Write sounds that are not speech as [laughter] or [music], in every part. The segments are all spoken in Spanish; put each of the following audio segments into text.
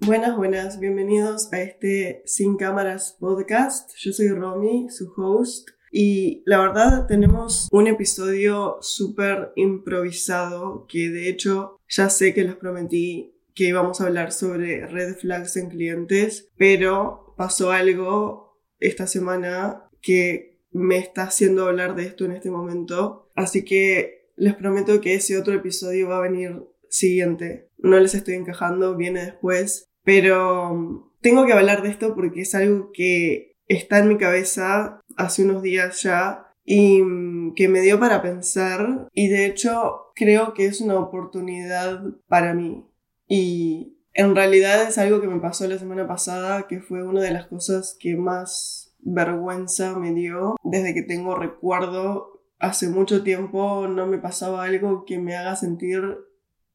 Buenas, buenas, bienvenidos a este Sin Cámaras podcast. Yo soy Romy, su host, y la verdad tenemos un episodio súper improvisado que de hecho ya sé que les prometí que íbamos a hablar sobre red flags en clientes, pero pasó algo esta semana que me está haciendo hablar de esto en este momento. Así que les prometo que ese otro episodio va a venir siguiente. No les estoy encajando, viene después. Pero tengo que hablar de esto porque es algo que está en mi cabeza hace unos días ya y que me dio para pensar y de hecho creo que es una oportunidad para mí. Y en realidad es algo que me pasó la semana pasada, que fue una de las cosas que más vergüenza me dio desde que tengo recuerdo. Hace mucho tiempo no me pasaba algo que me haga sentir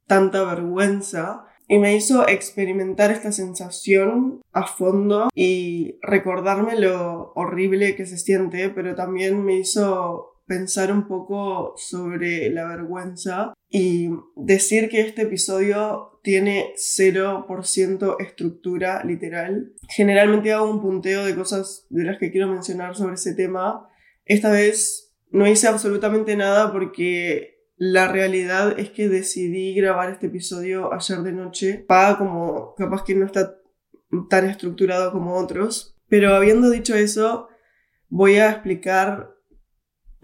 tanta vergüenza y me hizo experimentar esta sensación a fondo y recordarme lo horrible que se siente, pero también me hizo pensar un poco sobre la vergüenza y decir que este episodio tiene 0% estructura literal. Generalmente hago un punteo de cosas de las que quiero mencionar sobre ese tema. Esta vez no hice absolutamente nada porque la realidad es que decidí grabar este episodio ayer de noche. Paga como capaz que no está tan estructurado como otros. Pero habiendo dicho eso, voy a explicar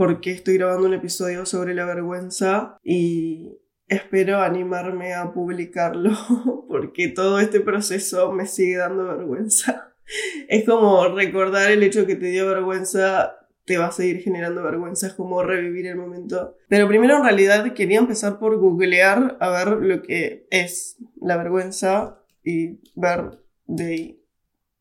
por qué estoy grabando un episodio sobre la vergüenza y espero animarme a publicarlo [laughs] porque todo este proceso me sigue dando vergüenza. [laughs] Es como recordar el hecho que te dio vergüenza te va a seguir generando vergüenza, es como revivir el momento. Pero primero en realidad quería empezar por googlear a ver lo que es la vergüenza y ver de ahí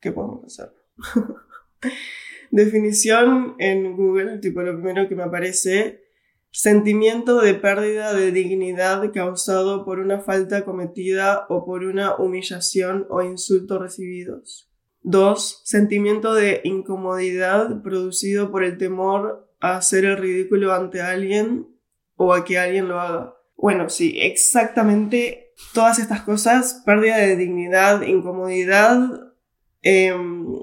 qué podemos hacer. [laughs] Definición en Google, tipo lo primero que me aparece, sentimiento de pérdida de dignidad causado por una falta cometida o por una humillación o insulto recibidos. 2. Sentimiento de incomodidad producido por el temor a hacer el ridículo ante alguien o a que alguien lo haga. Bueno, sí, exactamente todas estas cosas, pérdida de dignidad, incomodidad, em,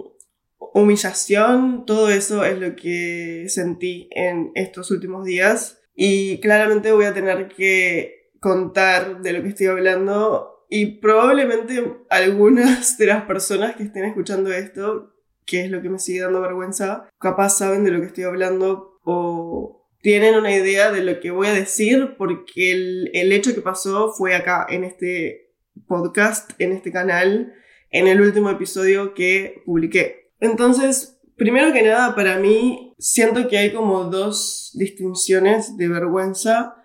humillación, todo eso es lo que sentí en estos últimos días y claramente voy a tener que contar de lo que estoy hablando y probablemente algunas de las personas que estén escuchando esto, que es lo que me sigue dando vergüenza, capaz saben de lo que estoy hablando o tienen una idea de lo que voy a decir porque el, el hecho que pasó fue acá, en este podcast, en este canal, en el último episodio que publiqué. Entonces, primero que nada, para mí, siento que hay como dos distinciones de vergüenza,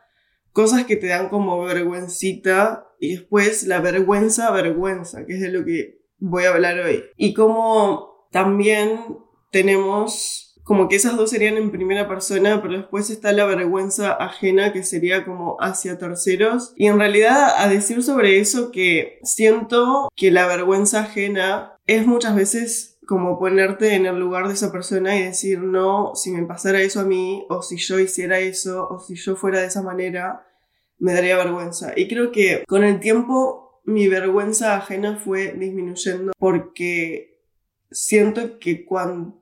cosas que te dan como vergüencita y después la vergüenza, vergüenza, que es de lo que voy a hablar hoy. Y como también tenemos como que esas dos serían en primera persona, pero después está la vergüenza ajena que sería como hacia terceros. Y en realidad a decir sobre eso que siento que la vergüenza ajena es muchas veces como ponerte en el lugar de esa persona y decir, no, si me pasara eso a mí, o si yo hiciera eso, o si yo fuera de esa manera, me daría vergüenza. Y creo que con el tiempo mi vergüenza ajena fue disminuyendo porque siento que cuanto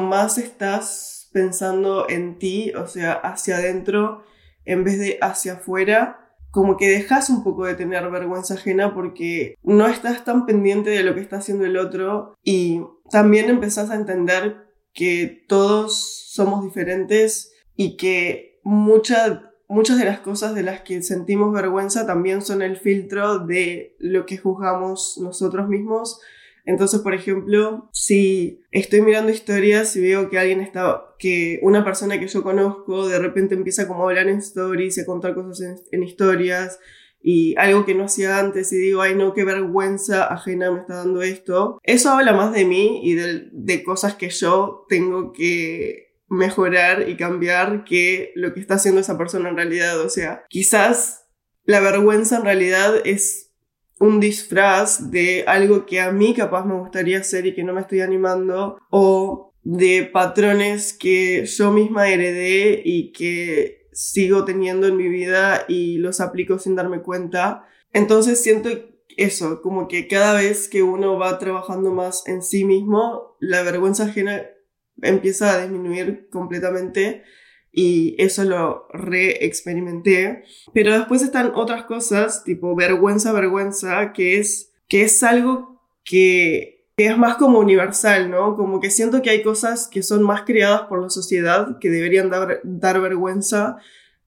más estás pensando en ti, o sea, hacia adentro, en vez de hacia afuera, como que dejas un poco de tener vergüenza ajena porque no estás tan pendiente de lo que está haciendo el otro y también empezás a entender que todos somos diferentes y que mucha muchas de las cosas de las que sentimos vergüenza también son el filtro de lo que juzgamos nosotros mismos. Entonces, por ejemplo, si estoy mirando historias y veo que alguien está, que una persona que yo conozco de repente empieza como a hablar en stories a contar cosas en, historias y algo que no hacía antes y digo, ay no, qué vergüenza ajena me está dando esto, eso habla más de mí y de, de cosas que yo tengo que mejorar y cambiar que lo que está haciendo esa persona en realidad. O sea, quizás la vergüenza en realidad es un disfraz de algo que a mí capaz me gustaría hacer y que no me estoy animando o de patrones que yo misma heredé y que sigo teniendo en mi vida y los aplico sin darme cuenta. Entonces siento eso, como que cada vez que uno va trabajando más en sí mismo, la vergüenza ajena empieza a disminuir completamente y eso lo re-experimenté. Pero después están otras cosas, tipo vergüenza, vergüenza, que es, que es algo que, es más como universal, ¿no? Como que siento que hay cosas que son más creadas por la sociedad que deberían dar, dar vergüenza,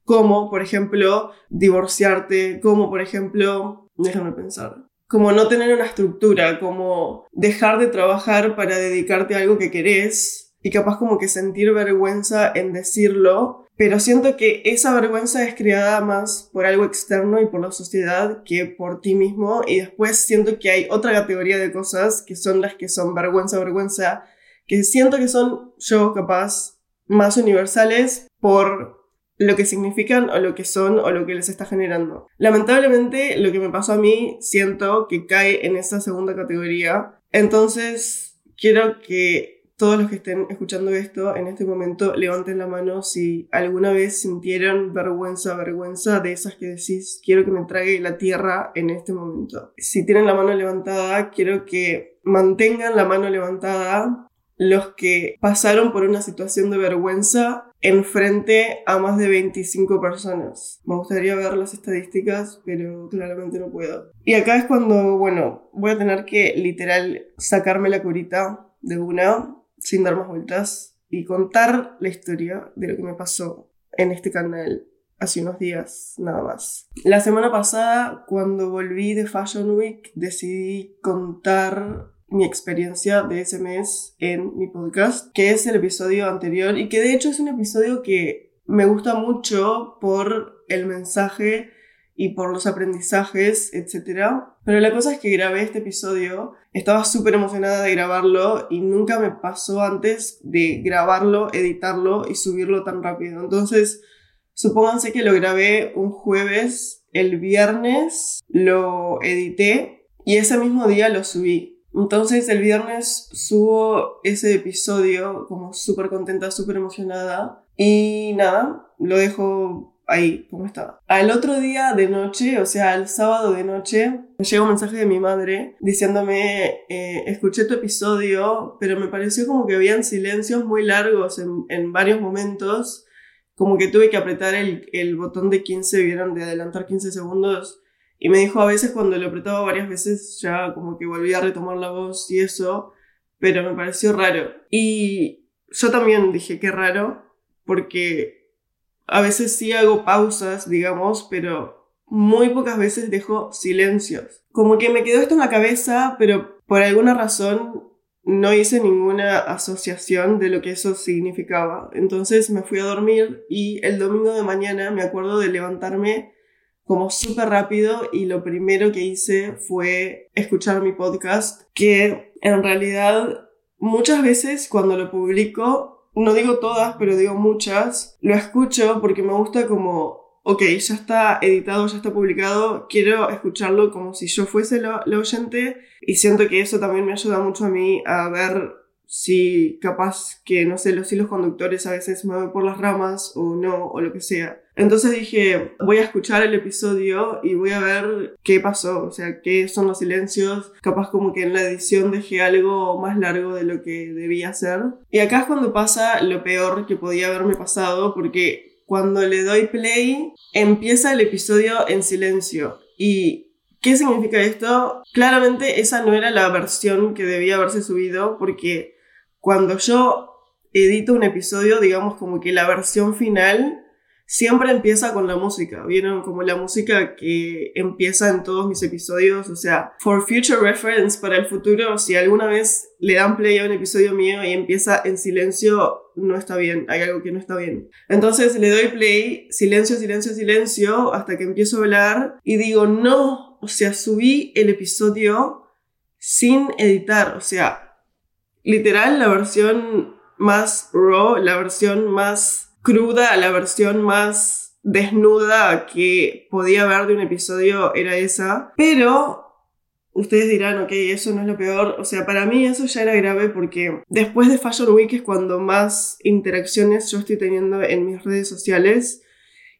como por ejemplo divorciarte, como por ejemplo, déjame pensar, como no tener una estructura, como dejar de trabajar para dedicarte a algo que querés, y capaz como que sentir vergüenza en decirlo, pero siento que esa vergüenza es creada más por algo externo y por la sociedad que por ti mismo y después siento que hay otra categoría de cosas que son las que son vergüenza, vergüenza, que siento que son yo capaz más universales por lo que significan o lo que son o lo que les está generando. Lamentablemente lo que me pasó a mí siento que cae en esa segunda categoría. Entonces quiero que todos los que estén escuchando esto en este momento, levanten la mano si alguna vez sintieron vergüenza, vergüenza de esas que decís, quiero que me trague la tierra en este momento. Si tienen la mano levantada, quiero que mantengan la mano levantada los que pasaron por una situación de vergüenza en frente a más de 25 personas. Me gustaría ver las estadísticas, pero claramente no puedo. Y acá es cuando, bueno, voy a tener que literal sacarme la curita de una sin dar más vueltas y contar la historia de lo que me pasó en este canal hace unos días nada más. La semana pasada, cuando volví de Fashion Week, decidí contar mi experiencia de ese mes en mi podcast, que es el episodio anterior y que de hecho es un episodio que me gusta mucho por el mensaje y por los aprendizajes, etc. Pero la cosa es que grabé este episodio, estaba súper emocionada de grabarlo y nunca me pasó antes de grabarlo, editarlo y subirlo tan rápido. Entonces, supónganse que lo grabé un jueves, el viernes lo edité y ese mismo día lo subí. Entonces el viernes subo ese episodio como súper contenta, súper emocionada. Y nada, lo dejo ahí, ¿cómo estaba? Al otro día de noche, o sea, al sábado de noche, me llegó un mensaje de mi madre diciéndome, eh, escuché tu episodio, pero me pareció como que habían silencios muy largos en, en varios momentos, como que tuve que apretar el, el botón de 15, vieron, de adelantar 15 segundos. Y me dijo a veces cuando lo apretaba varias veces ya como que volvía a retomar la voz y eso, pero me pareció raro. Y yo también dije qué raro, porque a veces sí hago pausas, digamos, pero muy pocas veces dejo silencios. Como que me quedó esto en la cabeza, pero por alguna razón no hice ninguna asociación de lo que eso significaba. Entonces me fui a dormir y el domingo de mañana me acuerdo de levantarme como súper rápido y lo primero que hice fue escuchar mi podcast, que en realidad muchas veces cuando lo publico no digo todas, pero digo muchas, lo escucho porque me gusta como, ok, ya está editado, ya está publicado, quiero escucharlo como si yo fuese la, oyente y siento que eso también me ayuda mucho a mí a ver si capaz que, no sé, los hilos conductores a veces me voy por las ramas o no, o lo que sea. Entonces dije, voy a escuchar el episodio y voy a ver qué pasó, o sea, qué son los silencios. Capaz como que en la edición dejé algo más largo de lo que debía ser. Y acá es cuando pasa lo peor que podía haberme pasado, porque cuando le doy play, empieza el episodio en silencio. ¿Y qué significa esto? Claramente esa no era la versión que debía haberse subido, porque cuando yo edito un episodio, digamos como que la versión final siempre empieza con la música. ¿Vieron? Como la música que empieza en todos mis episodios. O sea, for future reference, para el futuro, si alguna vez le dan play a un episodio mío y empieza en silencio, no está bien. Hay algo que no está bien. Entonces le doy play, silencio, silencio, silencio, hasta que empiezo a hablar y digo, no. O sea, subí el episodio sin editar. O sea, literal, la versión más raw, la versión más cruda, la versión más desnuda que podía haber de un episodio era esa. Pero ustedes dirán, ok, eso no es lo peor. O sea, para mí eso ya era grave porque después de Fashion Week es cuando más interacciones yo estoy teniendo en mis redes sociales.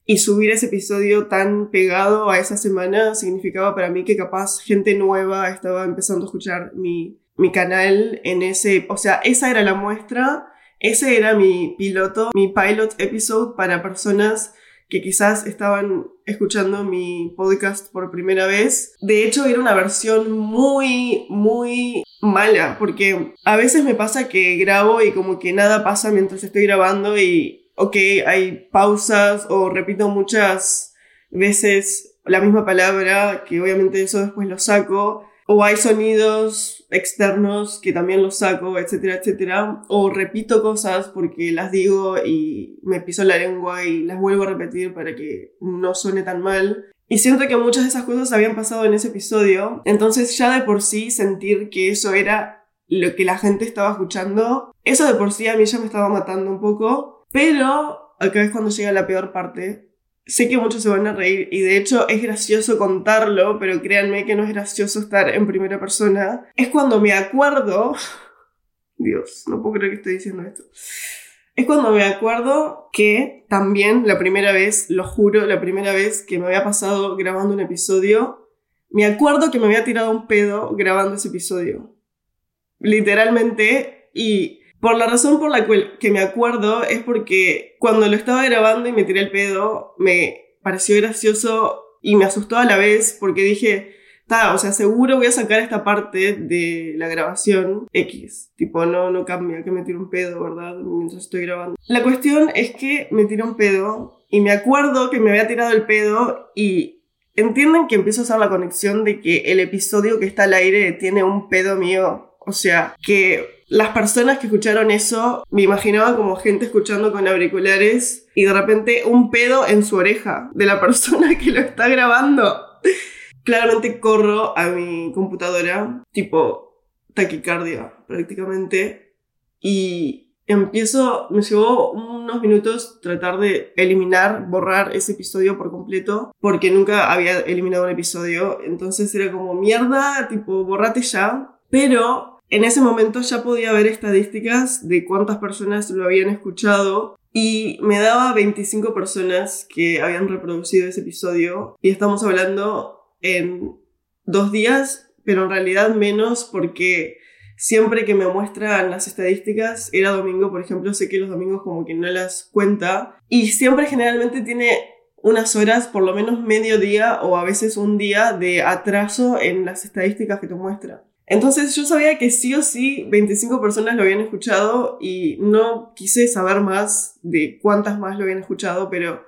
Y subir ese episodio tan pegado a esa semana significaba para mí que capaz gente nueva estaba empezando a escuchar mi, mi canal en ese... O sea, esa era la muestra, ese era mi piloto, mi pilot episode para personas que quizás estaban escuchando mi podcast por primera vez. De hecho, era una versión muy, muy mala, porque a veces me pasa que grabo y como que nada pasa mientras estoy grabando y, ok, hay pausas o repito muchas veces la misma palabra, que obviamente eso después lo saco, o hay sonidos externos que también los saco, etcétera, etcétera, o repito cosas porque las digo y me piso la lengua y las vuelvo a repetir para que no suene tan mal. Y siento que muchas de esas cosas habían pasado en ese episodio, entonces ya de por sí sentir que eso era lo que la gente estaba escuchando, eso de por sí a mí ya me estaba matando un poco, pero acá es cuando llega la peor parte, Sé que muchos se van a reír y de hecho es gracioso contarlo, pero créanme que no es gracioso estar en primera persona. Es cuando me acuerdo... [laughs] Dios, no puedo creer que estoy diciendo esto. Es cuando me acuerdo que también la primera vez, lo juro, la primera vez que me había pasado grabando un episodio, me acuerdo que me había tirado un pedo grabando ese episodio. Literalmente, y por la razón por la cual que me acuerdo es porque cuando lo estaba grabando y me tiré el pedo, me pareció gracioso y me asustó a la vez porque dije, ta, o sea, seguro voy a sacar esta parte de la grabación X. Tipo, no, no cambia que me tire un pedo, ¿verdad? Mientras estoy grabando. La cuestión es que me tiré un pedo y me acuerdo que me había tirado el pedo y entienden que empiezo a hacer la conexión de que el episodio que está al aire tiene un pedo mío. O sea, que las personas que escucharon eso, me imaginaba como gente escuchando con auriculares y de repente un pedo en su oreja de la [laughs] persona que lo está grabando. Claramente corro a mi computadora, tipo taquicardia prácticamente, y empiezo, me llevó unos minutos tratar de eliminar, borrar ese episodio por completo, porque nunca había eliminado un episodio, entonces era como mierda, tipo, borrate ya, pero en ese momento ya podía ver estadísticas de cuántas personas lo habían escuchado y me daba 25 personas que habían reproducido ese episodio y estamos hablando en dos días, pero en realidad menos porque siempre que me muestran las estadísticas, era domingo, por ejemplo, sé que los domingos como que no las cuenta y siempre generalmente tiene unas horas, por lo menos medio día o a veces un día de atraso en las estadísticas que te muestra. Entonces yo sabía que sí o sí 25 personas lo habían escuchado y no quise saber más de cuántas más lo habían escuchado, pero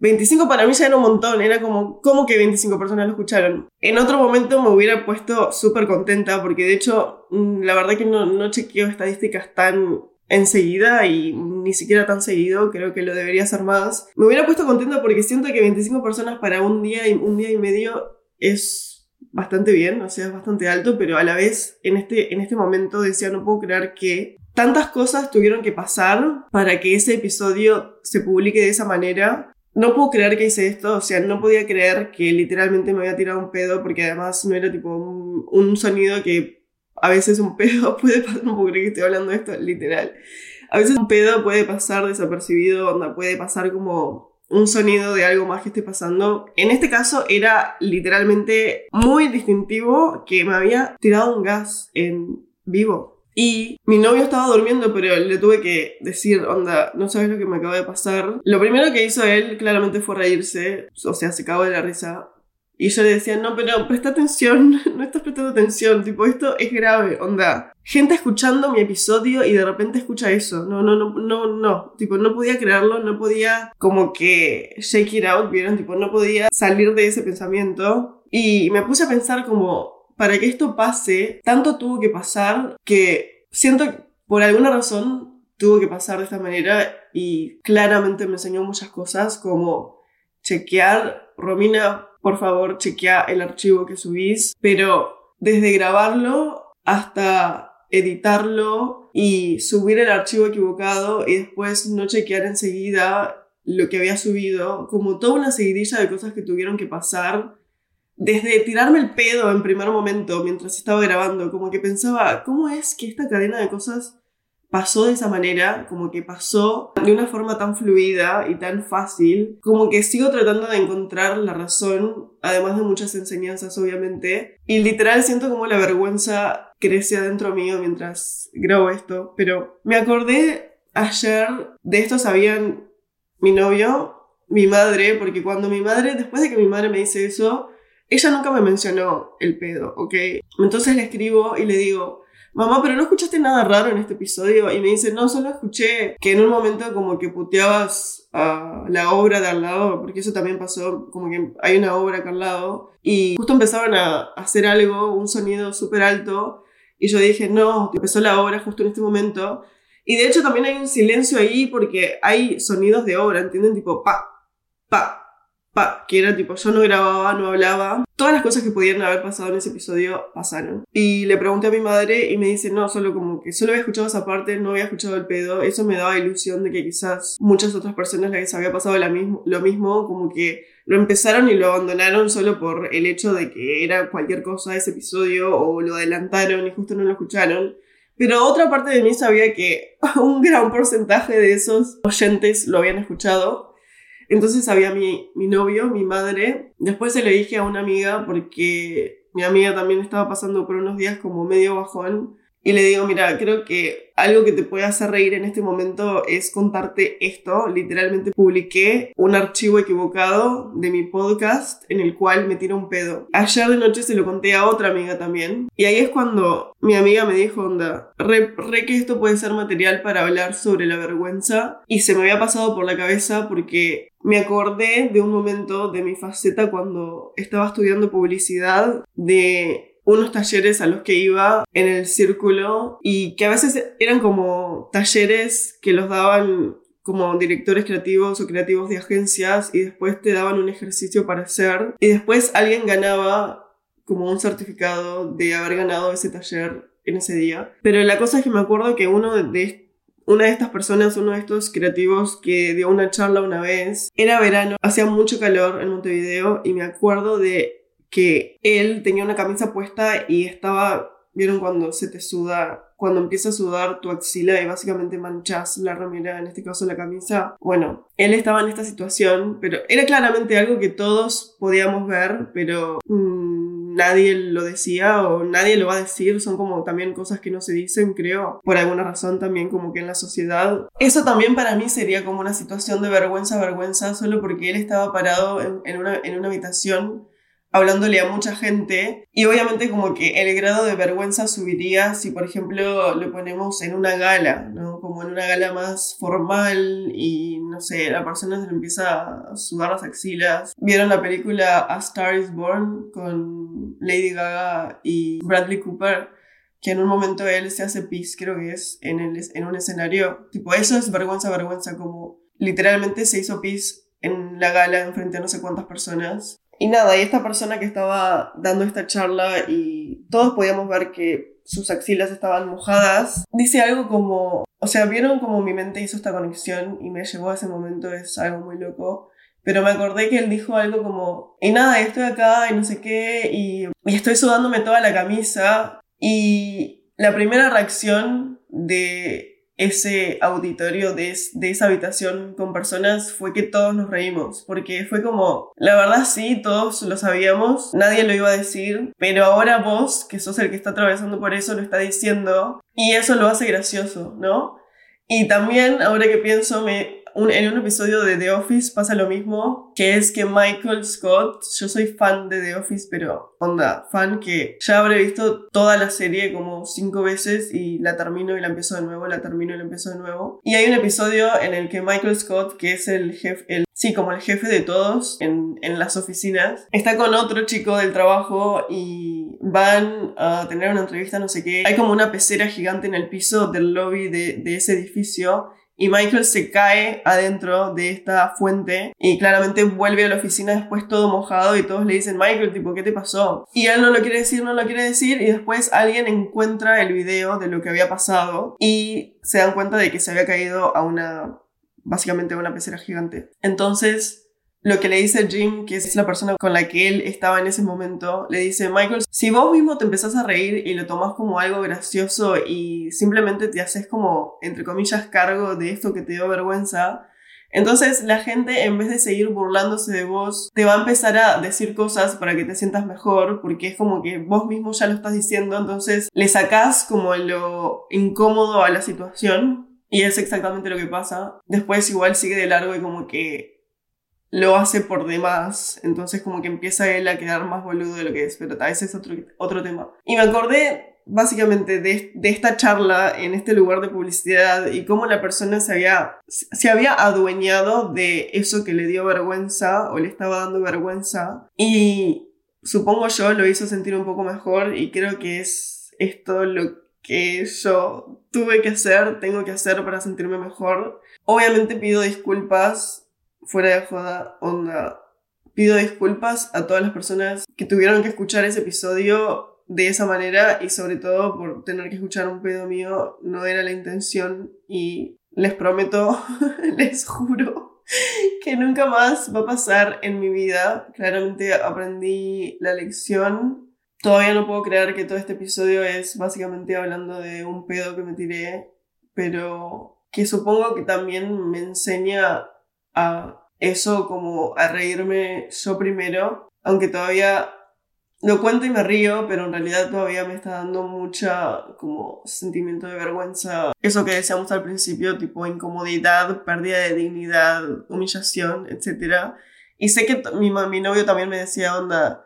25 para mí ya era un montón, era como, ¿cómo que 25 personas lo escucharon? En otro momento me hubiera puesto súper contenta porque de hecho mm, la verdad que no, no chequeo estadísticas tan enseguida y ni siquiera tan seguido, creo que lo debería hacer más. Me hubiera puesto contenta porque siento que 25 personas para un día y un día y medio es bastante bien, o sea, es bastante alto, pero a la vez en este, en este momento decía, no puedo creer que tantas cosas tuvieron que pasar para que ese episodio se publique de esa manera. No puedo creer que hice esto, o sea, no podía creer que literalmente me había tirado un pedo, porque además no era tipo un, sonido que a veces un pedo [laughs] puede pasar, no puedo creer que estoy hablando de esto, literal. A veces un pedo puede pasar desapercibido, onda, puede pasar como un sonido de algo más que esté pasando. En este caso era literalmente muy distintivo que me había tirado un gas en vivo. Y mi novio estaba durmiendo, pero le tuve que decir, onda, no sabes lo que me acaba de pasar. Lo primero que hizo él claramente fue reírse, o sea, se cagó de la risa. Y yo le decía, no, pero presta atención, [laughs] no estás prestando atención, tipo, esto es grave, onda. Gente escuchando mi episodio y de repente escucha eso. No, no, no, no, no. Tipo, no podía creerlo, no podía como que shake it out, ¿vieron? Tipo, no podía salir de ese pensamiento. Y me puse a pensar como, para que esto pase, tanto tuvo que pasar que siento que por alguna razón tuvo que pasar de esta manera y claramente me enseñó muchas cosas como chequear, Romina, por favor chequea el archivo que subís, pero desde grabarlo hasta editarlo y subir el archivo equivocado y después no chequear enseguida lo que había subido, como toda una seguidilla de cosas que tuvieron que pasar, desde tirarme el pedo en primer momento mientras estaba grabando, como que pensaba, ¿cómo es que esta cadena de cosas pasó de esa manera? Como que pasó de una forma tan fluida y tan fácil, como que sigo tratando de encontrar la razón, además de muchas enseñanzas, obviamente, y literal siento como la vergüenza crece adentro mío mientras grabo esto, pero me acordé ayer de esto sabían mi novio, mi madre, porque cuando mi madre, después de que mi madre me dice eso, ella nunca me mencionó el pedo, ¿ok? Entonces le escribo y le digo, mamá, pero no escuchaste nada raro en este episodio. Y me dice, no, solo escuché que en un momento como que puteabas a la obra de al lado, porque eso también pasó, como que hay una obra acá al lado, y justo empezaban a hacer algo, un sonido súper alto, y yo dije, no, empezó la obra justo en este momento. Y de hecho también hay un silencio ahí porque hay sonidos de obra, ¿entienden? Tipo, pa, pa, que era tipo, yo no grababa, no hablaba. Todas las cosas que podían haber pasado en ese episodio pasaron. Y le pregunté a mi madre y me dice, no, solo como que solo había escuchado esa parte, no había escuchado el pedo. Eso me daba ilusión de que quizás muchas otras personas les había pasado la mismo, lo mismo, como que lo empezaron y lo abandonaron solo por el hecho de que era cualquier cosa ese episodio o lo adelantaron y justo no lo escucharon. Pero otra parte de mí sabía que [laughs] un gran porcentaje de esos oyentes lo habían escuchado entonces había mi, mi novio, mi madre. Después se lo dije a una amiga porque mi amiga también estaba pasando por unos días como medio bajón y le digo, mira, creo que algo que te puede hacer reír en este momento es contarte esto. Literalmente publiqué un archivo equivocado de mi podcast en el cual me tiro un pedo. Ayer de noche se lo conté a otra amiga también. Y ahí es cuando mi amiga me dijo, onda, re, re que esto puede ser material para hablar sobre la vergüenza. Y se me había pasado por la cabeza porque me acordé de un momento de mi faceta cuando estaba estudiando publicidad de unos talleres a los que iba en el círculo y que a veces eran como talleres que los daban como directores creativos o creativos de agencias y después te daban un ejercicio para hacer y después alguien ganaba como un certificado de haber ganado ese taller en ese día. Pero la cosa es que me acuerdo que uno de una de estas personas, uno de estos creativos que dio una charla una vez, era verano, hacía mucho calor en Montevideo y me acuerdo de que él tenía una camisa puesta y estaba, ¿vieron cuando se te suda? Cuando empieza a sudar tu axila y básicamente manchas la remera, en este caso la camisa. Bueno, él estaba en esta situación, pero era claramente algo que todos podíamos ver, pero mm, nadie lo decía o nadie lo va a decir. Son como también cosas que no se dicen, creo, por alguna razón también como que en la sociedad. Eso también para mí sería como una situación de vergüenza, vergüenza, solo porque él estaba parado en, una, en una habitación hablándole a mucha gente y obviamente como que el grado de vergüenza subiría si por ejemplo lo ponemos en una gala, ¿no? Como en una gala más formal y no sé, la persona se empieza a sudar las axilas. ¿Vieron la película A Star is Born con Lady Gaga y Bradley Cooper? que en un momento él se hace pis, creo que es, en, el, en un escenario. Tipo, eso es vergüenza, vergüenza, como literalmente se hizo pis en la gala enfrente a no sé cuántas personas. Y nada, y esta persona que estaba dando esta charla y todos podíamos ver que sus axilas estaban mojadas, dice algo como, o sea, vieron como mi mente hizo esta conexión y me llevó a ese momento, es algo muy loco. Pero me acordé que él dijo algo como, y nada, estoy acá y no sé qué, y, y estoy sudándome toda la camisa. Y la primera reacción de ese auditorio de, de, esa habitación con personas fue que todos nos reímos, porque fue como, la verdad sí, todos lo sabíamos, nadie lo iba a decir, pero ahora vos, que sos el que está atravesando por eso, lo está diciendo, y eso lo hace gracioso, ¿no? Y también, ahora que pienso, me, en un episodio de The Office pasa lo mismo, que es que Michael Scott, yo soy fan de The Office, pero onda, fan que ya habré visto toda la serie como cinco veces y la termino y la empiezo de nuevo, la termino y la empiezo de nuevo. Y hay un episodio en el que Michael Scott, que es el jefe, el, sí, como el jefe de todos en, en las oficinas, está con otro chico del trabajo y van a tener una entrevista, no sé qué. Hay como una pecera gigante en el piso del lobby de ese edificio y Michael se cae adentro de esta fuente y claramente vuelve a la oficina después todo mojado y todos le dicen, Michael, tipo, ¿qué te pasó? Y él no lo quiere decir, no lo quiere decir y después alguien encuentra el video de lo que había pasado y se dan cuenta de que se había caído a una, básicamente a una pecera gigante. Entonces, lo que le dice Jim, que es la persona con la que él estaba en ese momento, le dice, Michael, si vos mismo te empezás a reír y lo tomás como algo gracioso y simplemente te haces como, entre comillas, cargo de esto que te dio vergüenza, entonces la gente en vez de seguir burlándose de vos, te va a empezar a decir cosas para que te sientas mejor, porque es como que vos mismo ya lo estás diciendo, entonces le sacás como lo incómodo a la situación y es exactamente lo que pasa. Después igual sigue de largo y como que lo hace por demás, entonces como que empieza él a quedar más boludo de lo que es, pero vez es otro, otro tema. Y me acordé básicamente de, de, esta charla en este lugar de publicidad y cómo la persona se había, se había adueñado de eso que le dio vergüenza o le estaba dando vergüenza y supongo yo lo hizo sentir un poco mejor y creo que es esto lo que yo tuve que hacer, tengo que hacer para sentirme mejor. Obviamente pido disculpas fuera de joda, onda. Pido disculpas a todas las personas que tuvieron que escuchar ese episodio de esa manera y sobre todo por tener que escuchar un pedo mío. No era la intención y les prometo, [laughs] les juro que nunca más va a pasar en mi vida. Claramente aprendí la lección. Todavía no puedo creer que todo este episodio es básicamente hablando de un pedo que me tiré, pero que supongo que también me enseña a eso como a reírme yo primero, aunque todavía lo cuento y me río, pero en realidad todavía me está dando mucha como sentimiento de vergüenza. Eso que decíamos al principio, tipo incomodidad, pérdida de dignidad, humillación, etc. Y sé que mi, mi novio también me decía, onda,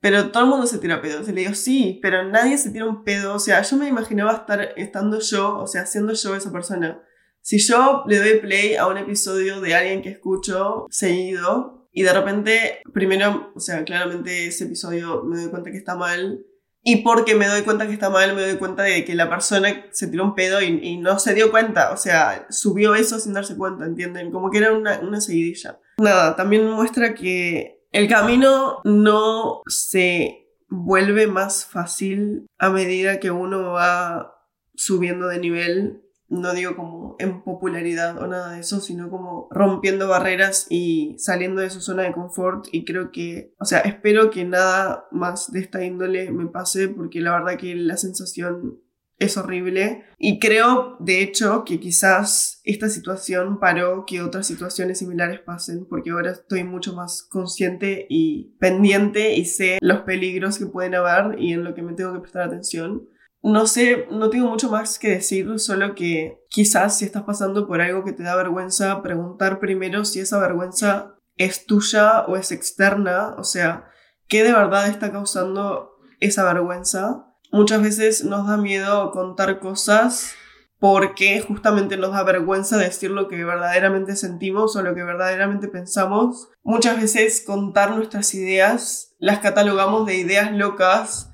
pero todo el mundo se tira pedos. Y le digo, sí, pero nadie se tira un pedo. O sea, yo me imaginaba estar estando yo, o sea, siendo yo esa persona. Si yo le doy play a un episodio de alguien que escucho seguido y de repente, primero, o sea, claramente ese episodio me doy cuenta que está mal. Y porque me doy cuenta que está mal, me doy cuenta de que la persona se tiró un pedo y, no se dio cuenta. O sea, subió eso sin darse cuenta, ¿entienden? Como que era una, una seguidilla. Nada, también muestra que el camino no se vuelve más fácil a medida que uno va subiendo de nivel no digo como en popularidad o nada de eso, sino como rompiendo barreras y saliendo de su zona de confort. Y creo que, o sea, espero que nada más de esta índole me pase porque la verdad que la sensación es horrible. Y creo de hecho que quizás esta situación paró que otras situaciones similares pasen porque ahora estoy mucho más consciente y pendiente y sé los peligros que pueden haber y en lo que me tengo que prestar atención no sé, no tengo mucho más que decir, solo que quizás si estás pasando por algo que te da vergüenza, preguntar primero si esa vergüenza es tuya o es externa, o sea, ¿qué de verdad está causando esa vergüenza? Muchas veces nos da miedo contar cosas porque justamente nos da vergüenza decir lo que verdaderamente sentimos o lo que verdaderamente pensamos. Muchas veces contar nuestras ideas las catalogamos de ideas locas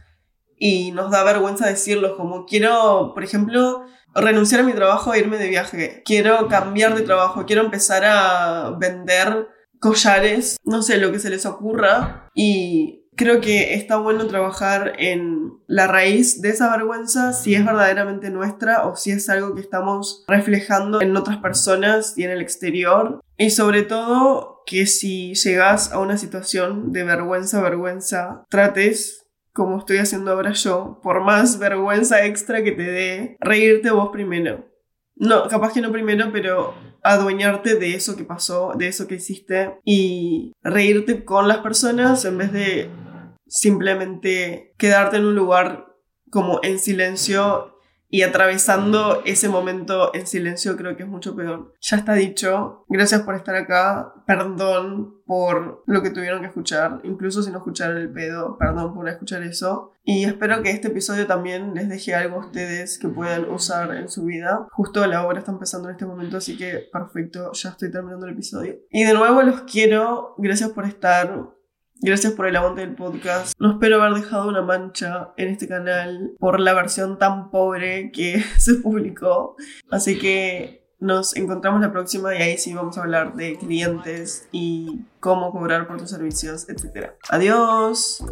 y nos da vergüenza decirlo, como quiero, por ejemplo, renunciar a mi trabajo e irme de viaje, quiero cambiar de trabajo, quiero empezar a vender collares, no sé, lo que se les ocurra y creo que está bueno trabajar en la raíz de esa vergüenza, si es verdaderamente nuestra o si es algo que estamos reflejando en otras personas y en el exterior. Y sobre todo que si llegas a una situación de vergüenza, vergüenza, trates como estoy haciendo ahora yo, por más vergüenza extra que te dé, reírte vos primero. No, capaz que no primero, pero adueñarte de eso que pasó, de eso que hiciste y reírte con las personas en vez de simplemente quedarte en un lugar como en silencio y atravesando ese momento en silencio creo que es mucho peor. Ya está dicho. Gracias por estar acá. Perdón por lo que tuvieron que escuchar. Incluso si no escucharon el pedo, perdón por escuchar eso. Y espero que este episodio también les deje algo a ustedes que puedan usar en su vida. Justo la hora está empezando en este momento, así que perfecto, ya estoy terminando el episodio. Y de nuevo los quiero. Gracias por estar. Gracias por el aguante del podcast. No espero haber dejado una mancha en este canal por la versión tan pobre que [laughs] se publicó. Así que nos encontramos la próxima y ahí sí vamos a hablar de clientes y cómo cobrar por tus servicios, etc. Adiós.